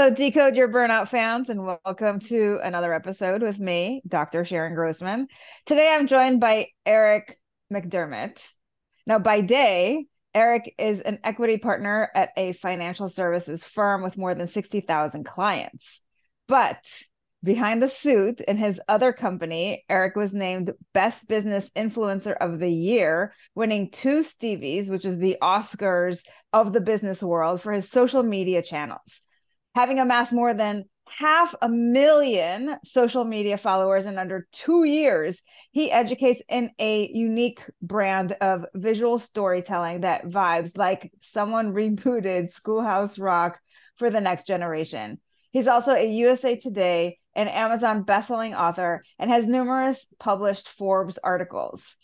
Hello, Decode Your Burnout fans, and welcome to another episode with me, Dr. Sharon Grossman. Today I'm joined by Eric McDermott. Now, by day, Eric is an equity partner at a financial services firm with more than 60,000 clients. But behind the suit in his other company, Eric was named Best Business Influencer of the Year, winning two Stevies, which is the Oscars of the business world, for his social media channels having amassed more than half a million social media followers in under two years, he educates in a unique brand of visual storytelling that vibes like someone rebooted Schoolhouse Rock for the next generation. He's also a USA Today and Amazon bestselling author and has numerous published Forbes articles.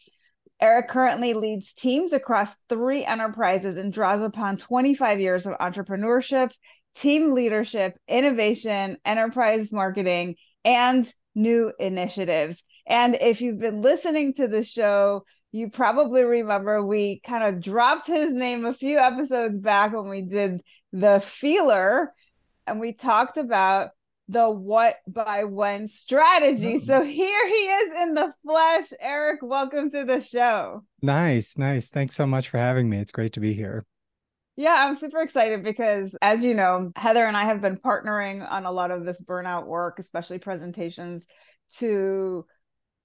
Eric currently leads teams across three enterprises and draws upon 25 years of entrepreneurship team leadership, innovation, enterprise marketing, and new initiatives. And if you've been listening to the show, you probably remember we kind of dropped his name a few episodes back when we did the feeler and we talked about the what by when strategy. Mm-hmm. So here he is in the flesh. Eric, welcome to the show. Nice, nice. Thanks so much for having me. It's great to be here. Yeah, I'm super excited because, as you know, Heather and I have been partnering on a lot of this burnout work, especially presentations to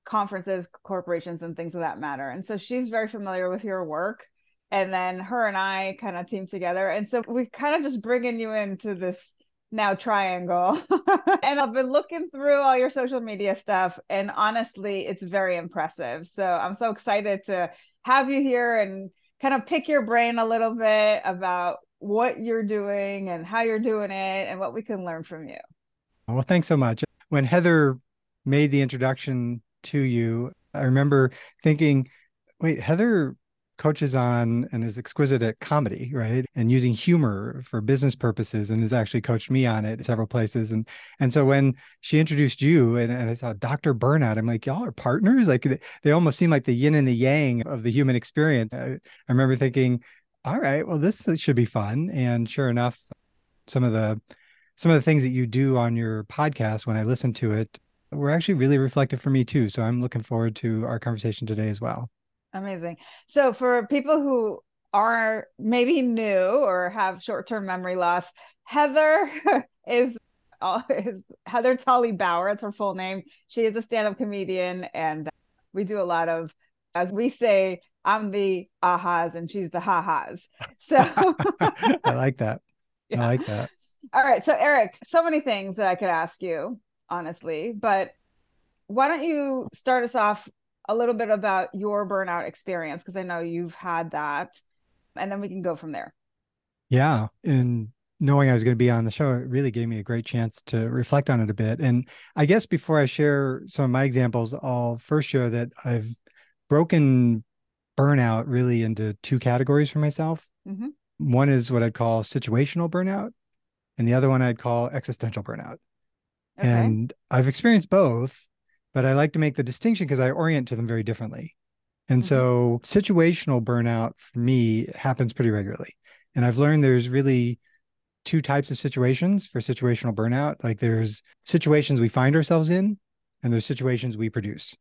conferences, corporations, and things of that matter. And so she's very familiar with your work. And then her and I kind of team together. And so we kind of just bringing you into this now triangle. and I've been looking through all your social media stuff. And honestly, it's very impressive. So I'm so excited to have you here and kind of pick your brain a little bit about what you're doing and how you're doing it and what we can learn from you. Well, thanks so much. When Heather made the introduction to you, I remember thinking, wait, Heather coaches on and is exquisite at comedy, right? And using humor for business purposes and has actually coached me on it several places. And and so when she introduced you and, and I saw Dr. Burnout, I'm like, y'all are partners? Like they, they almost seem like the yin and the yang of the human experience. I, I remember thinking, all right, well, this should be fun. And sure enough, some of the some of the things that you do on your podcast when I listen to it were actually really reflective for me too. So I'm looking forward to our conversation today as well. Amazing. So for people who are maybe new or have short-term memory loss, Heather is uh, is Heather Tully Bauer. It's her full name. She is a stand-up comedian, and we do a lot of, as we say, I'm the ahas and she's the ha-has. So I like that. Yeah. I like that. All right. So Eric, so many things that I could ask you, honestly, but why don't you start us off a little bit about your burnout experience because I know you've had that, and then we can go from there. Yeah, and knowing I was going to be on the show, it really gave me a great chance to reflect on it a bit. And I guess before I share some of my examples, I'll first share that I've broken burnout really into two categories for myself. Mm-hmm. One is what I'd call situational burnout, and the other one I'd call existential burnout. Okay. And I've experienced both but I like to make the distinction because I orient to them very differently. And mm-hmm. so situational burnout for me happens pretty regularly. And I've learned there's really two types of situations for situational burnout. Like there's situations we find ourselves in, and there's situations we produce.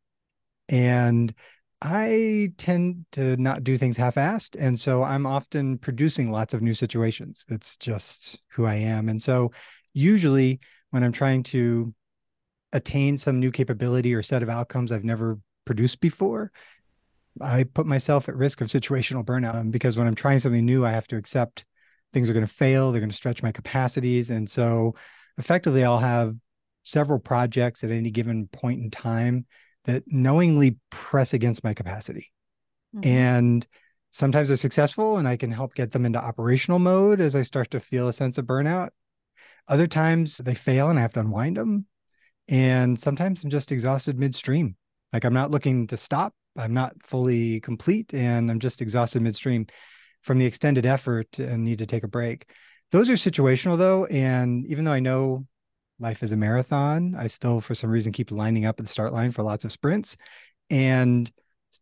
And I tend to not do things half assed. And so I'm often producing lots of new situations. It's just who I am. And so usually when I'm trying to attain some new capability or set of outcomes I've never produced before, I put myself at risk of situational burnout because when I'm trying something new, I have to accept things are going to fail, they're going to stretch my capacities. And so effectively, I'll have several projects at any given point in time that knowingly press against my capacity. Mm-hmm. And sometimes they're successful and I can help get them into operational mode as I start to feel a sense of burnout. Other times they fail and I have to unwind them. And sometimes I'm just exhausted midstream. Like I'm not looking to stop, I'm not fully complete, and I'm just exhausted midstream from the extended effort and need to take a break. Those are situational though. And even though I know life is a marathon. I still, for some reason, keep lining up at the start line for lots of sprints. And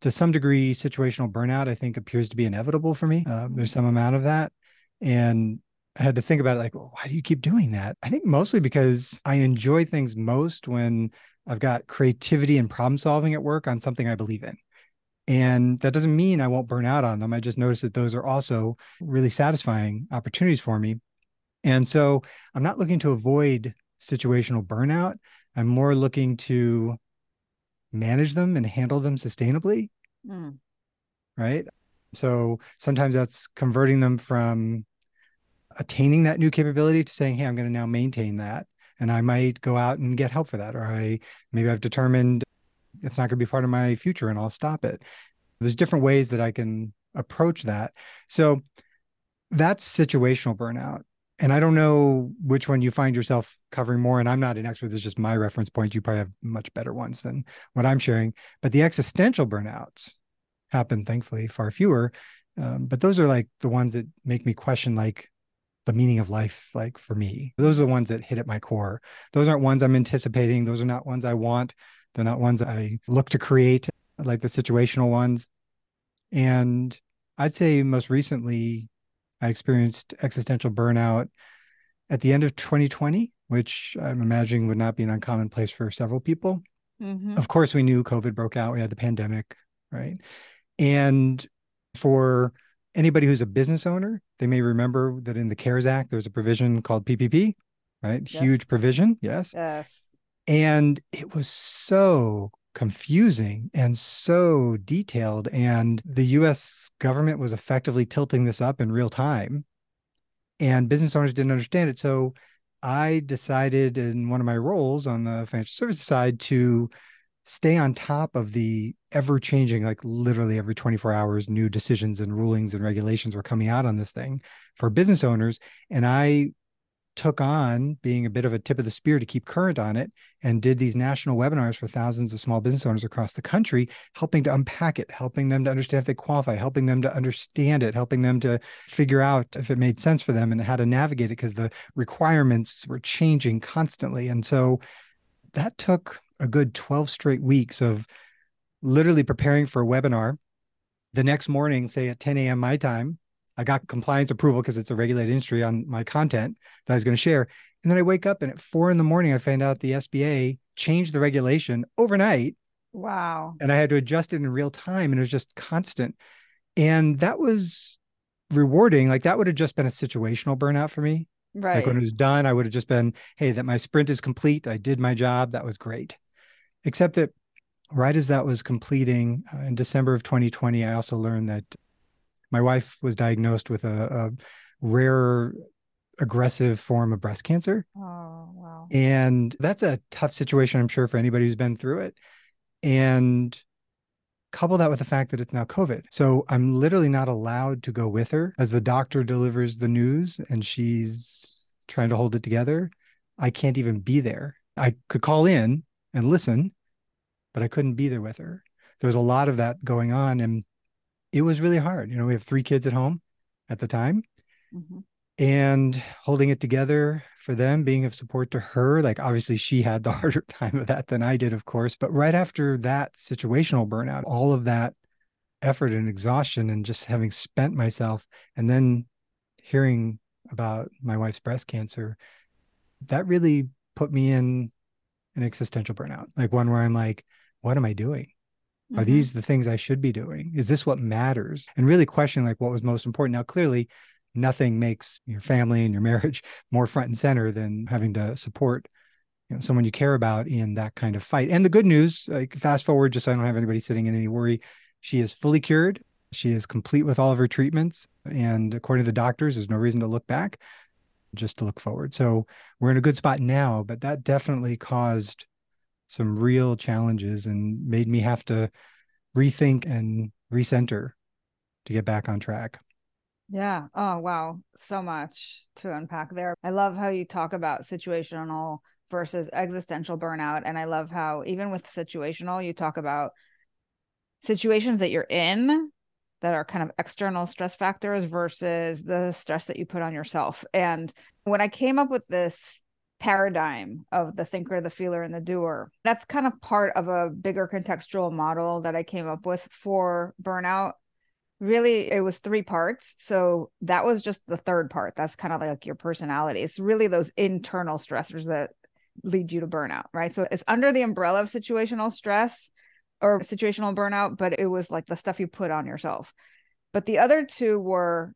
to some degree, situational burnout, I think, appears to be inevitable for me. Uh, there's some amount of that. And I had to think about it like, well, why do you keep doing that? I think mostly because I enjoy things most when I've got creativity and problem solving at work on something I believe in. And that doesn't mean I won't burn out on them. I just notice that those are also really satisfying opportunities for me. And so I'm not looking to avoid situational burnout. I'm more looking to manage them and handle them sustainably. Mm. Right. So sometimes that's converting them from attaining that new capability to saying, hey, I'm going to now maintain that. And I might go out and get help for that. Or I maybe I've determined it's not going to be part of my future and I'll stop it. There's different ways that I can approach that. So that's situational burnout and I don't know which one you find yourself covering more. And I'm not an expert. This is just my reference point. You probably have much better ones than what I'm sharing. But the existential burnouts happen, thankfully, far fewer. Um, but those are like the ones that make me question like the meaning of life, like for me. Those are the ones that hit at my core. Those aren't ones I'm anticipating. Those are not ones I want. They're not ones I look to create, like the situational ones. And I'd say most recently, I experienced existential burnout at the end of 2020, which I'm imagining would not be an uncommon place for several people. Mm-hmm. Of course, we knew COVID broke out. We had the pandemic, right? And for anybody who's a business owner, they may remember that in the CARES Act, there's a provision called PPP, right? Yes. Huge provision. Yes. Yes. And it was so confusing and so detailed. And the US government was effectively tilting this up in real time. And business owners didn't understand it. So I decided in one of my roles on the financial services side to stay on top of the ever changing, like literally every 24 hours, new decisions and rulings and regulations were coming out on this thing for business owners. And I took on being a bit of a tip of the spear to keep current on it and did these national webinars for thousands of small business owners across the country, helping to unpack it, helping them to understand if they qualify, helping them to understand it, helping them to figure out if it made sense for them and how to navigate it because the requirements were changing constantly. And so that took a good 12 straight weeks of literally preparing for a webinar. The next morning, say at 10 a.m. my time, I got compliance approval because it's a regulated industry on my content that I was going to share. And then I wake up and at four in the morning, I find out the SBA changed the regulation overnight. Wow. And I had to adjust it in real time and it was just constant. And that was rewarding. Like that would have just been a situational burnout for me. Right. Like when it was done, I would have just been, hey, that my sprint is complete. I did my job. That was great. Except that right as that was completing uh, in December of 2020, I also learned that my wife was diagnosed with a, a rare aggressive form of breast cancer. Oh, wow. And that's a tough situation, I'm sure, for anybody who's been through it. And couple that with the fact that it's now COVID. So I'm literally not allowed to go with her as the doctor delivers the news and she's trying to hold it together. I can't even be there. I could call in and listen, but I couldn't be there with her. There was a lot of that going on. And it was really hard. You know, we have three kids at home at the time. Mm-hmm. And holding it together for them, being of support to her. Like, obviously, she had the harder time of that than I did, of course. But right after that situational burnout, all of that effort and exhaustion, and just having spent myself, and then hearing about my wife's breast cancer, that really put me in an existential burnout, like one where I'm like, what am I doing? Are mm-hmm. these the things I should be doing? Is this what matters? And really questioning like what was most important. Now, clearly, nothing makes your family and your marriage more front and center than having to support you know someone you care about in that kind of fight. And the good news, like fast forward, just so I don't have anybody sitting in any worry, she is fully cured. She is complete with all of her treatments, and according to the doctors, there's no reason to look back, just to look forward. So we're in a good spot now, but that definitely caused some real challenges and made me have to rethink and recenter to get back on track. Yeah. Oh, wow. So much to unpack there. I love how you talk about situational versus existential burnout. And I love how, even with situational, you talk about situations that you're in that are kind of external stress factors versus the stress that you put on yourself. And when I came up with this paradigm of the thinker, the feeler, and the doer, that's kind of part of a bigger contextual model that I came up with for burnout. Really it was three parts. So that was just the third part. That's kind of like your personality. It's really those internal stressors that lead you to burnout right? So it's under the umbrella of situational stress or situational burnout but it was like the stuff you put on yourself. But the other two were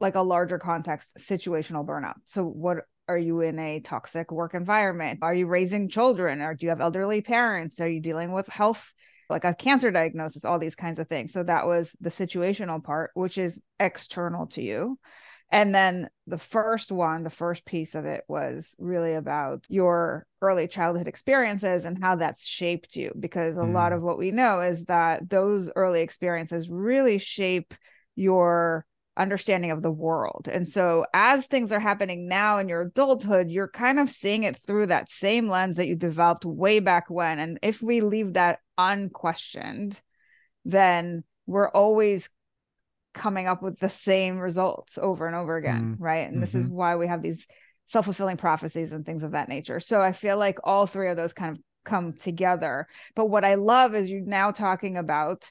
like a larger context situational burnout. So what are you in a toxic work environment are you raising children or do you have elderly parents are you dealing with health like a cancer diagnosis, all these kinds of things. So that was the situational part, which is external to you. And then the first one, the first piece of it was really about your early childhood experiences and how that's shaped you. Because a mm. lot of what we know is that those early experiences really shape your understanding of the world. And so as things are happening now in your adulthood, you're kind of seeing it through that same lens that you developed way back when. And if we leave that unquestioned, then we're always coming up with the same results over and over again, mm-hmm. right? And mm-hmm. this is mm-hmm. why we have these self-fulfilling prophecies and things of that nature. So I feel like all three of those kind of come together. But what I love is you're now talking about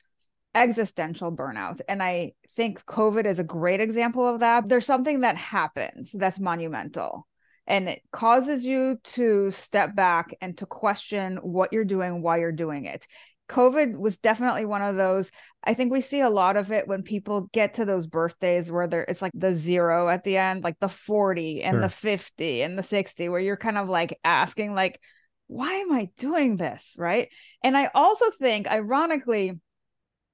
existential burnout. And I think COVID is a great example of that. There's something that happens that's monumental and it causes you to step back and to question what you're doing, why you're doing it. COVID was definitely one of those. I think we see a lot of it when people get to those birthdays where there it's like the zero at the end, like the 40 and sure. the 50 and the 60, where you're kind of like asking, like, why am I doing this? Right. And I also think, ironically,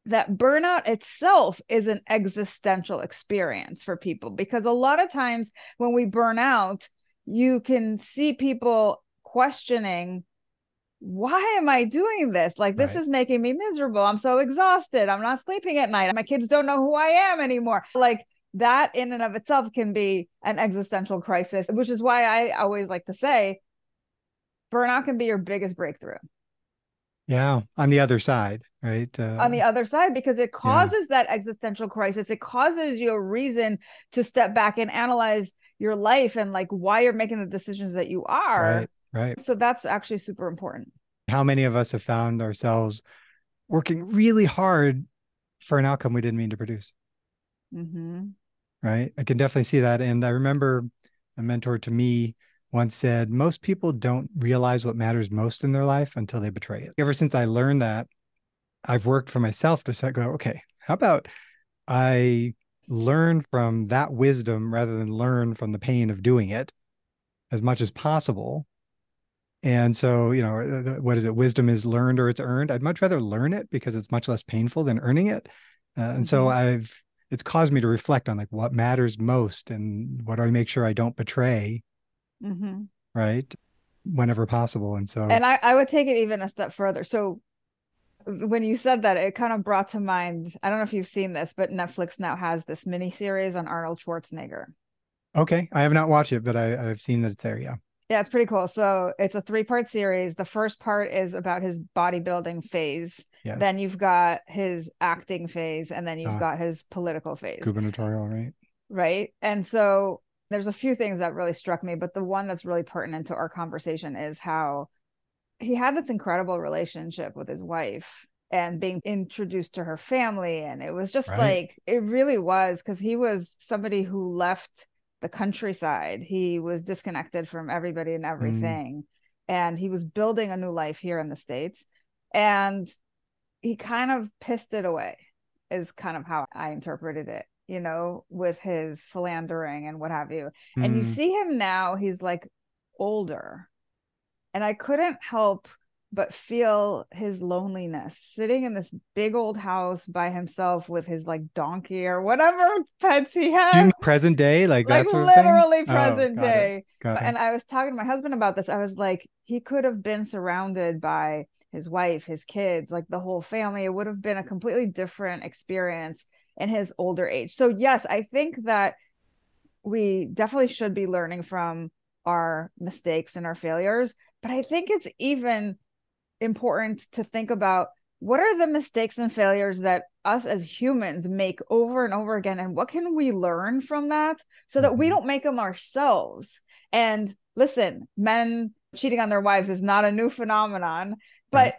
that burnout itself is an existential experience for people because a lot of times when we burn out, you can see people questioning why am I doing this? Like, this right. is making me miserable. I'm so exhausted. I'm not sleeping at night. My kids don't know who I am anymore. Like, that in and of itself can be an existential crisis, which is why I always like to say burnout can be your biggest breakthrough. Yeah, on the other side, right? Uh, on the other side, because it causes yeah. that existential crisis. It causes you a reason to step back and analyze your life and like why you're making the decisions that you are. Right. Right. So that's actually super important. How many of us have found ourselves working really hard for an outcome we didn't mean to produce? Mm-hmm. Right. I can definitely see that. And I remember a mentor to me once said, most people don't realize what matters most in their life until they betray it. Ever since I learned that, I've worked for myself to say, go, okay, how about I learn from that wisdom rather than learn from the pain of doing it as much as possible. And so, you know, what is it? Wisdom is learned or it's earned. I'd much rather learn it because it's much less painful than earning it. Uh, and mm-hmm. so I've, it's caused me to reflect on like what matters most and what do I make sure I don't betray mm-hmm. right? Whenever possible. And so, and I, I would take it even a step further. So, when you said that, it kind of brought to mind. I don't know if you've seen this, but Netflix now has this mini series on Arnold Schwarzenegger. Okay, I have not watched it, but I, I've seen that it's there. Yeah. Yeah, it's pretty cool. So it's a three part series. The first part is about his bodybuilding phase. Yes. Then you've got his acting phase, and then you've uh, got his political phase. Gubernatorial, right? Right. And so there's a few things that really struck me, but the one that's really pertinent to our conversation is how he had this incredible relationship with his wife and being introduced to her family. And it was just right. like, it really was because he was somebody who left the countryside. He was disconnected from everybody and mm. everything. Mm. And he was building a new life here in the States. And he kind of pissed it away, is kind of how I interpreted it, you know, with his philandering and what have you. Mm. And you hmm. see him now, he's like older. And I couldn't help but feel his loneliness sitting in this big old house by himself with his like donkey or whatever pets he has. present day, like, like that literally oh, present oh, day. And I was talking to my husband about this. I was like, he could have been surrounded by his wife, his kids, like the whole family. It would have been a completely different experience in his older age. So, yes, I think that we definitely should be learning from our mistakes and our failures. But I think it's even important to think about what are the mistakes and failures that us as humans make over and over again and what can we learn from that so that we mm-hmm. don't make them ourselves and listen men cheating on their wives is not a new phenomenon but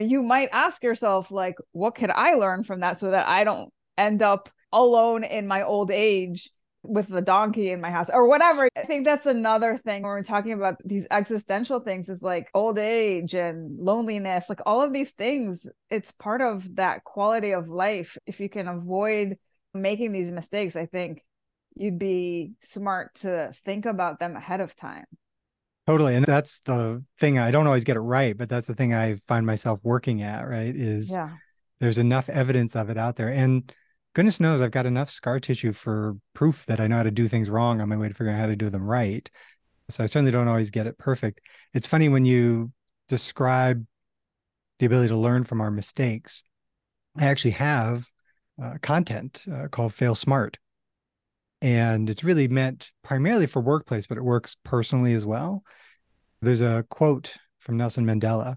right. you might ask yourself like what could i learn from that so that i don't end up alone in my old age with the donkey in my house or whatever. I think that's another thing when we're talking about these existential things is like old age and loneliness, like all of these things. It's part of that quality of life. If you can avoid making these mistakes, I think you'd be smart to think about them ahead of time. Totally. And that's the thing. I don't always get it right, but that's the thing I find myself working at, right? Is yeah. there's enough evidence of it out there. And goodness knows I've got enough scar tissue for proof that I know how to do things wrong on my way to figuring out how to do them right. So I certainly don't always get it perfect. It's funny when you describe the ability to learn from our mistakes. I actually have uh, content uh, called Fail Smart. And it's really meant primarily for workplace, but it works personally as well. There's a quote from Nelson Mandela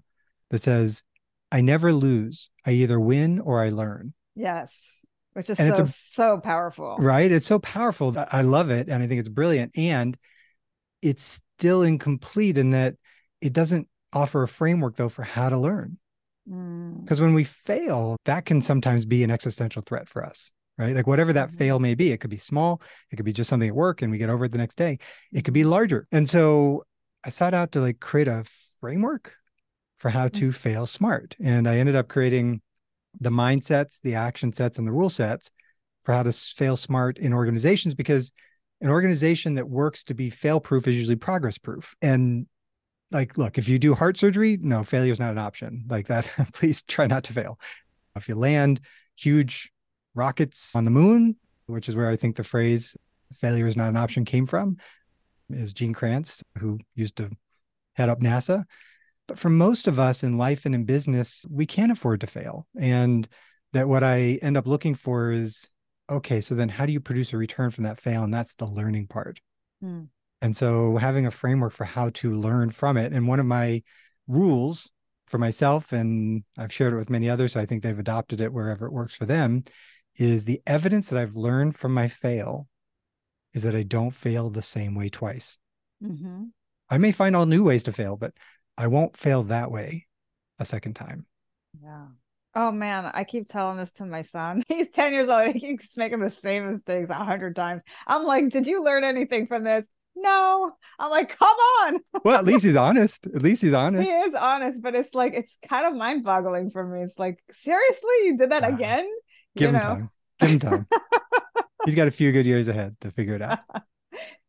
that says, I never lose. I either win or I learn. Yes which is and so a, so powerful right it's so powerful that i love it and i think it's brilliant and it's still incomplete in that it doesn't offer a framework though for how to learn because mm. when we fail that can sometimes be an existential threat for us right like whatever that mm-hmm. fail may be it could be small it could be just something at work and we get over it the next day it could be mm-hmm. larger and so i sought out to like create a framework for how mm-hmm. to fail smart and i ended up creating the mindsets, the action sets, and the rule sets for how to fail smart in organizations because an organization that works to be fail proof is usually progress proof. And like, look, if you do heart surgery, no, failure is not an option like that. Please try not to fail. If you land huge rockets on the moon, which is where I think the phrase failure is not an option came from, is Gene Kranz, who used to head up NASA. But for most of us in life and in business, we can't afford to fail. And that what I end up looking for is okay, so then how do you produce a return from that fail? And that's the learning part. Hmm. And so having a framework for how to learn from it. And one of my rules for myself, and I've shared it with many others, so I think they've adopted it wherever it works for them, is the evidence that I've learned from my fail is that I don't fail the same way twice. Mm-hmm. I may find all new ways to fail, but I won't fail that way a second time. Yeah. Oh man, I keep telling this to my son. He's 10 years old. He keeps making the same mistakes a hundred times. I'm like, did you learn anything from this? No. I'm like, come on. well, at least he's honest. At least he's honest. He is honest, but it's like it's kind of mind boggling for me. It's like, seriously, you did that wow. again? Give you him know? time. Give him time. he's got a few good years ahead to figure it out.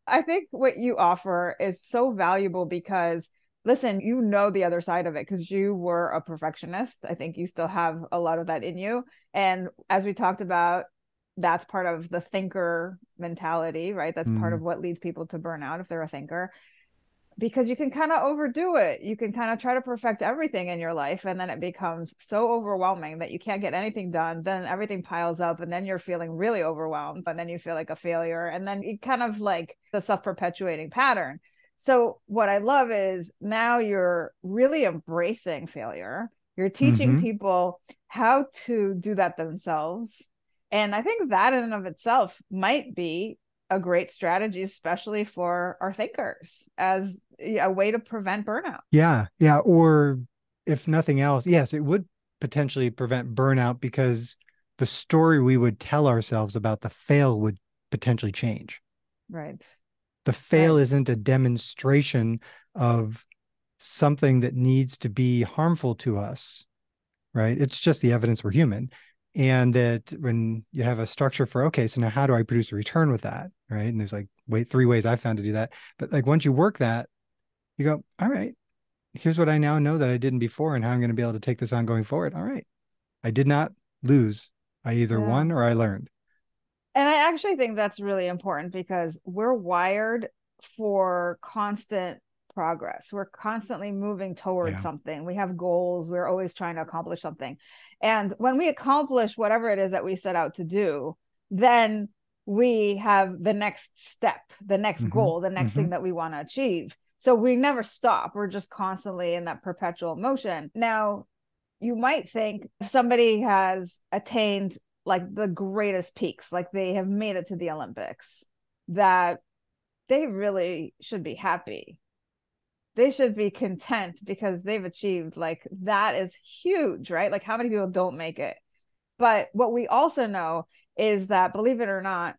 I think what you offer is so valuable because listen, you know the other side of it because you were a perfectionist. I think you still have a lot of that in you. And as we talked about, that's part of the thinker mentality, right? That's mm. part of what leads people to burnout if they're a thinker. Because you can kind of overdo it. You can kind of try to perfect everything in your life. And then it becomes so overwhelming that you can't get anything done. Then everything piles up. And then you're feeling really overwhelmed. And then you feel like a failure. And then it kind of like the self perpetuating pattern. So what I love is now you're really embracing failure. You're teaching mm-hmm. people how to do that themselves. And I think that in and of itself might be a great strategy, especially for our thinkers as a way to prevent burnout. Yeah. Yeah. Or if nothing else, yes, it would potentially prevent burnout because the story we would tell ourselves about the fail would potentially change. Right. The fail right. isn't a demonstration of something that needs to be harmful to us, right? It's just the evidence we're human. And that when you have a structure for, okay, so now how do I produce a return with that? Right. And there's like, wait, three ways I found to do that. But like once you work that, you go, all right, here's what I now know that I didn't before and how I'm going to be able to take this on going forward. All right. I did not lose. I either yeah. won or I learned. And I actually think that's really important because we're wired for constant progress. We're constantly moving towards yeah. something. We have goals. We're always trying to accomplish something. And when we accomplish whatever it is that we set out to do, then we have the next step, the next mm-hmm. goal, the next mm-hmm. thing that we want to achieve. So we never stop. We're just constantly in that perpetual motion. Now, you might think if somebody has attained like the greatest peaks, like they have made it to the Olympics, that they really should be happy they should be content because they've achieved like that is huge, right? Like how many people don't make it? But what we also know is that believe it or not,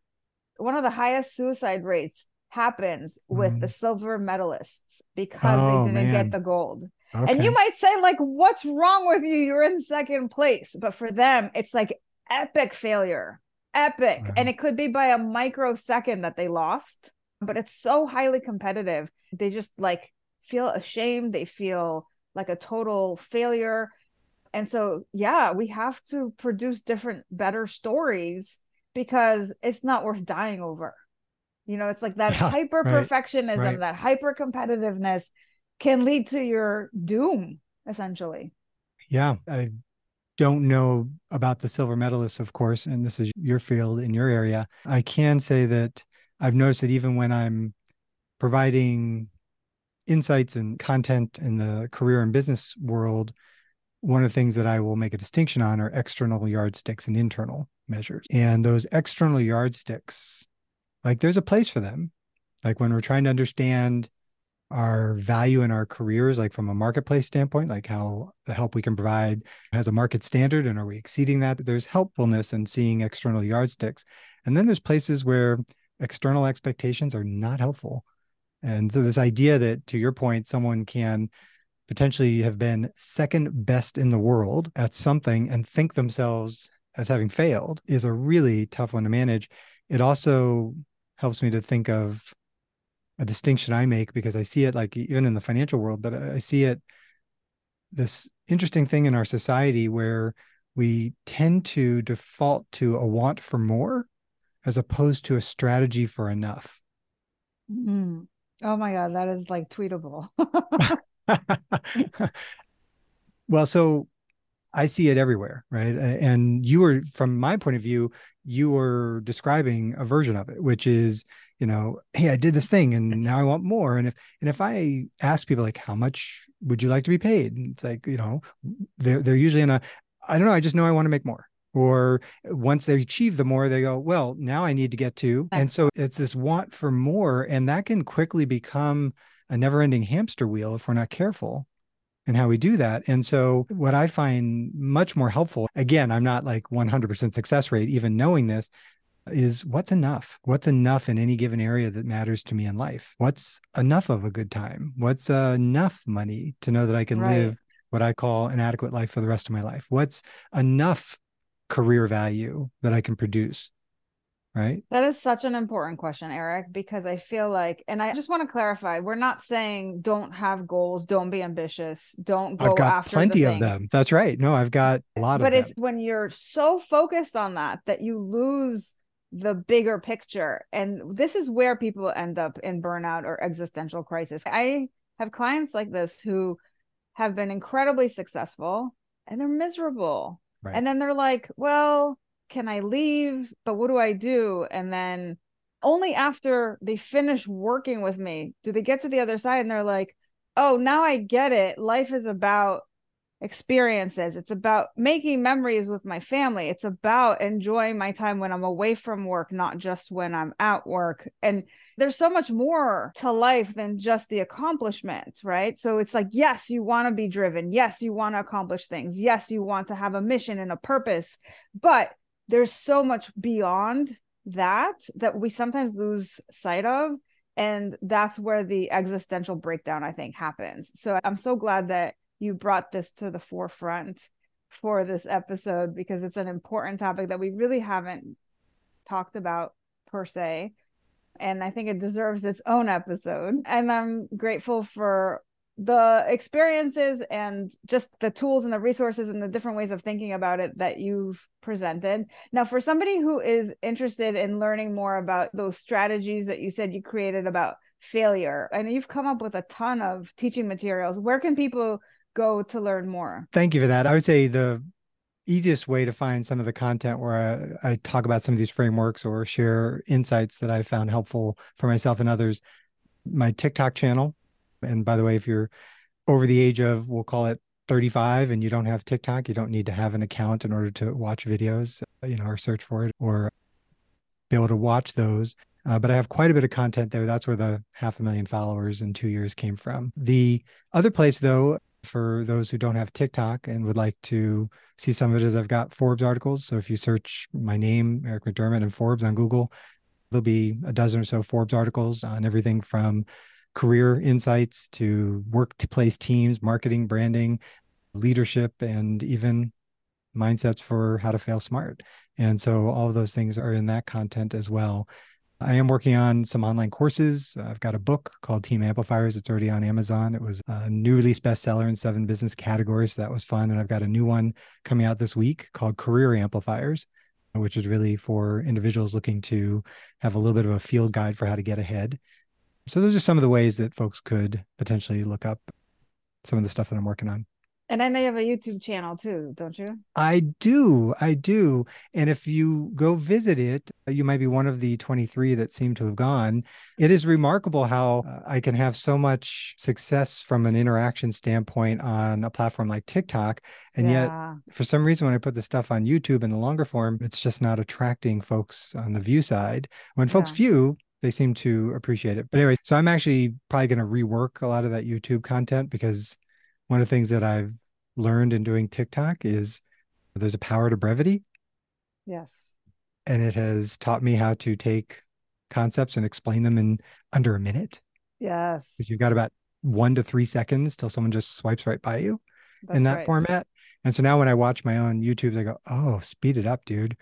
one of the highest suicide rates happens with mm. the silver medalists because oh, they didn't man. get the gold. Okay. And you might say, like, what's wrong with you? You're in second place. But for them, it's like epic failure, epic. Wow. And it could be by a microsecond that they lost, but it's so highly competitive. They just like feel ashamed they feel like a total failure and so yeah we have to produce different better stories because it's not worth dying over you know it's like that yeah, hyper perfectionism right, right. that hyper competitiveness can lead to your doom essentially yeah i don't know about the silver medalists of course and this is your field in your area i can say that i've noticed that even when i'm providing insights and content in the career and business world, one of the things that I will make a distinction on are external yardsticks and internal measures. And those external yardsticks, like there's a place for them. Like when we're trying to understand our value in our careers, like from a marketplace standpoint, like how the help we can provide has a market standard and are we exceeding that? There's helpfulness in seeing external yardsticks. And then there's places where external expectations are not helpful. And so, this idea that, to your point, someone can potentially have been second best in the world at something and think themselves as having failed is a really tough one to manage. It also helps me to think of a distinction I make because I see it like even in the financial world, but I see it this interesting thing in our society where we tend to default to a want for more as opposed to a strategy for enough. Mm-hmm. Oh my God, that is like tweetable. well, so I see it everywhere, right? And you were, from my point of view, you were describing a version of it, which is, you know, hey, I did this thing and mm-hmm. now I want more. And if and if I ask people like, how much would you like to be paid? And it's like, you know, they're they're usually in a, I don't know, I just know I want to make more or once they achieve the more they go well now i need to get to and so it's this want for more and that can quickly become a never ending hamster wheel if we're not careful and how we do that and so what i find much more helpful again i'm not like 100% success rate even knowing this is what's enough what's enough in any given area that matters to me in life what's enough of a good time what's uh, enough money to know that i can right. live what I call an adequate life for the rest of my life? What's enough career value that I can produce? Right. That is such an important question, Eric, because I feel like, and I just want to clarify, we're not saying don't have goals, don't be ambitious, don't go I've got after plenty of them. That's right. No, I've got a lot but of But it's when you're so focused on that that you lose the bigger picture. And this is where people end up in burnout or existential crisis. I have clients like this who have been incredibly successful and they're miserable Right. And then they're like, well, can I leave? But what do I do? And then only after they finish working with me do they get to the other side and they're like, oh, now I get it. Life is about experiences. It's about making memories with my family. It's about enjoying my time when I'm away from work, not just when I'm at work. And there's so much more to life than just the accomplishment, right? So it's like, yes, you want to be driven. Yes, you want to accomplish things. Yes, you want to have a mission and a purpose. But there's so much beyond that that we sometimes lose sight of. And that's where the existential breakdown, I think, happens. So I'm so glad that you brought this to the forefront for this episode because it's an important topic that we really haven't talked about per se. And I think it deserves its own episode. And I'm grateful for the experiences and just the tools and the resources and the different ways of thinking about it that you've presented. Now, for somebody who is interested in learning more about those strategies that you said you created about failure, and you've come up with a ton of teaching materials, where can people go to learn more? Thank you for that. I would say the easiest way to find some of the content where I, I talk about some of these frameworks or share insights that I found helpful for myself and others, my TikTok channel and by the way, if you're over the age of, we'll call it 35 and you don't have TikTok, you don't need to have an account in order to watch videos, you know, or search for it or be able to watch those. Uh, but I have quite a bit of content there. That's where the half a million followers in two years came from. The other place, though, for those who don't have TikTok and would like to see some of it, is I've got Forbes articles. So if you search my name, Eric McDermott, and Forbes on Google, there'll be a dozen or so Forbes articles on everything from career insights to workplace teams, marketing, branding, leadership, and even mindsets for how to fail smart. And so all of those things are in that content as well. I am working on some online courses. I've got a book called Team Amplifiers. It's already on Amazon. It was a new release bestseller in seven business categories. So that was fun. And I've got a new one coming out this week called Career Amplifiers, which is really for individuals looking to have a little bit of a field guide for how to get ahead. So those are some of the ways that folks could potentially look up some of the stuff that I'm working on. And I know you have a YouTube channel too, don't you? I do. I do. And if you go visit it, you might be one of the 23 that seem to have gone. It is remarkable how uh, I can have so much success from an interaction standpoint on a platform like TikTok. And yeah. yet, for some reason, when I put the stuff on YouTube in the longer form, it's just not attracting folks on the view side. When folks yeah. view, they seem to appreciate it. But anyway, so I'm actually probably going to rework a lot of that YouTube content because one of the things that I've learned in doing TikTok is there's a power to brevity. Yes. And it has taught me how to take concepts and explain them in under a minute. Yes. Because you've got about one to three seconds till someone just swipes right by you That's in that right. format. And so now when I watch my own YouTubes, I go, oh, speed it up, dude.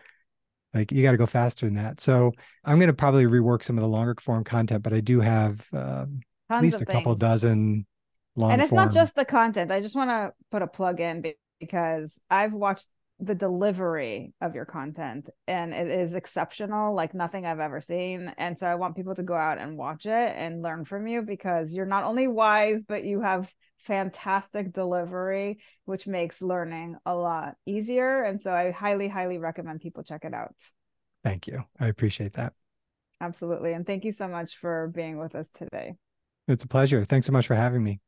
Like you got to go faster than that. So I'm going to probably rework some of the longer form content, but I do have uh, at least a couple dozen long. And it's form. not just the content. I just want to put a plug in because I've watched the delivery of your content and it is exceptional like nothing i've ever seen and so i want people to go out and watch it and learn from you because you're not only wise but you have fantastic delivery which makes learning a lot easier. And so i highly highly recommend people check it out. Thank you. I appreciate that. Absolutely. And thank you so much for being with us today. It's a pleasure. Thanks so much for having me.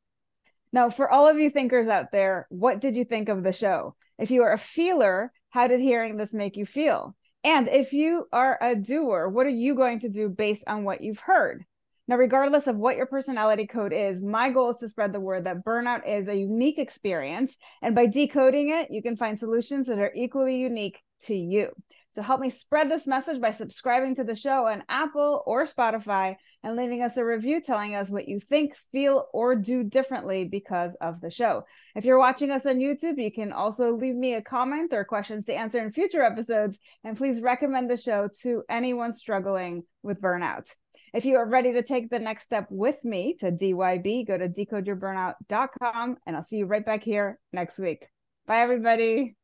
Now, for all of you thinkers out there, what did you think of the show? If you are a feeler, how did hearing this make you feel? And if you are a doer, what are you going to do based on what you've heard? Now, regardless of what your personality code is, my goal is to spread the word that burnout is a unique experience. And by decoding it, you can find solutions that are equally unique to you. So help me spread this message by subscribing to the show on Apple or Spotify and leaving us a review telling us what you think, feel, or do differently because of the show. If you're watching us on YouTube, you can also leave me a comment or questions to answer in future episodes. And please recommend the show to anyone struggling with burnout. If you are ready to take the next step with me to DYB, go to decodeyourburnout.com and I'll see you right back here next week. Bye, everybody.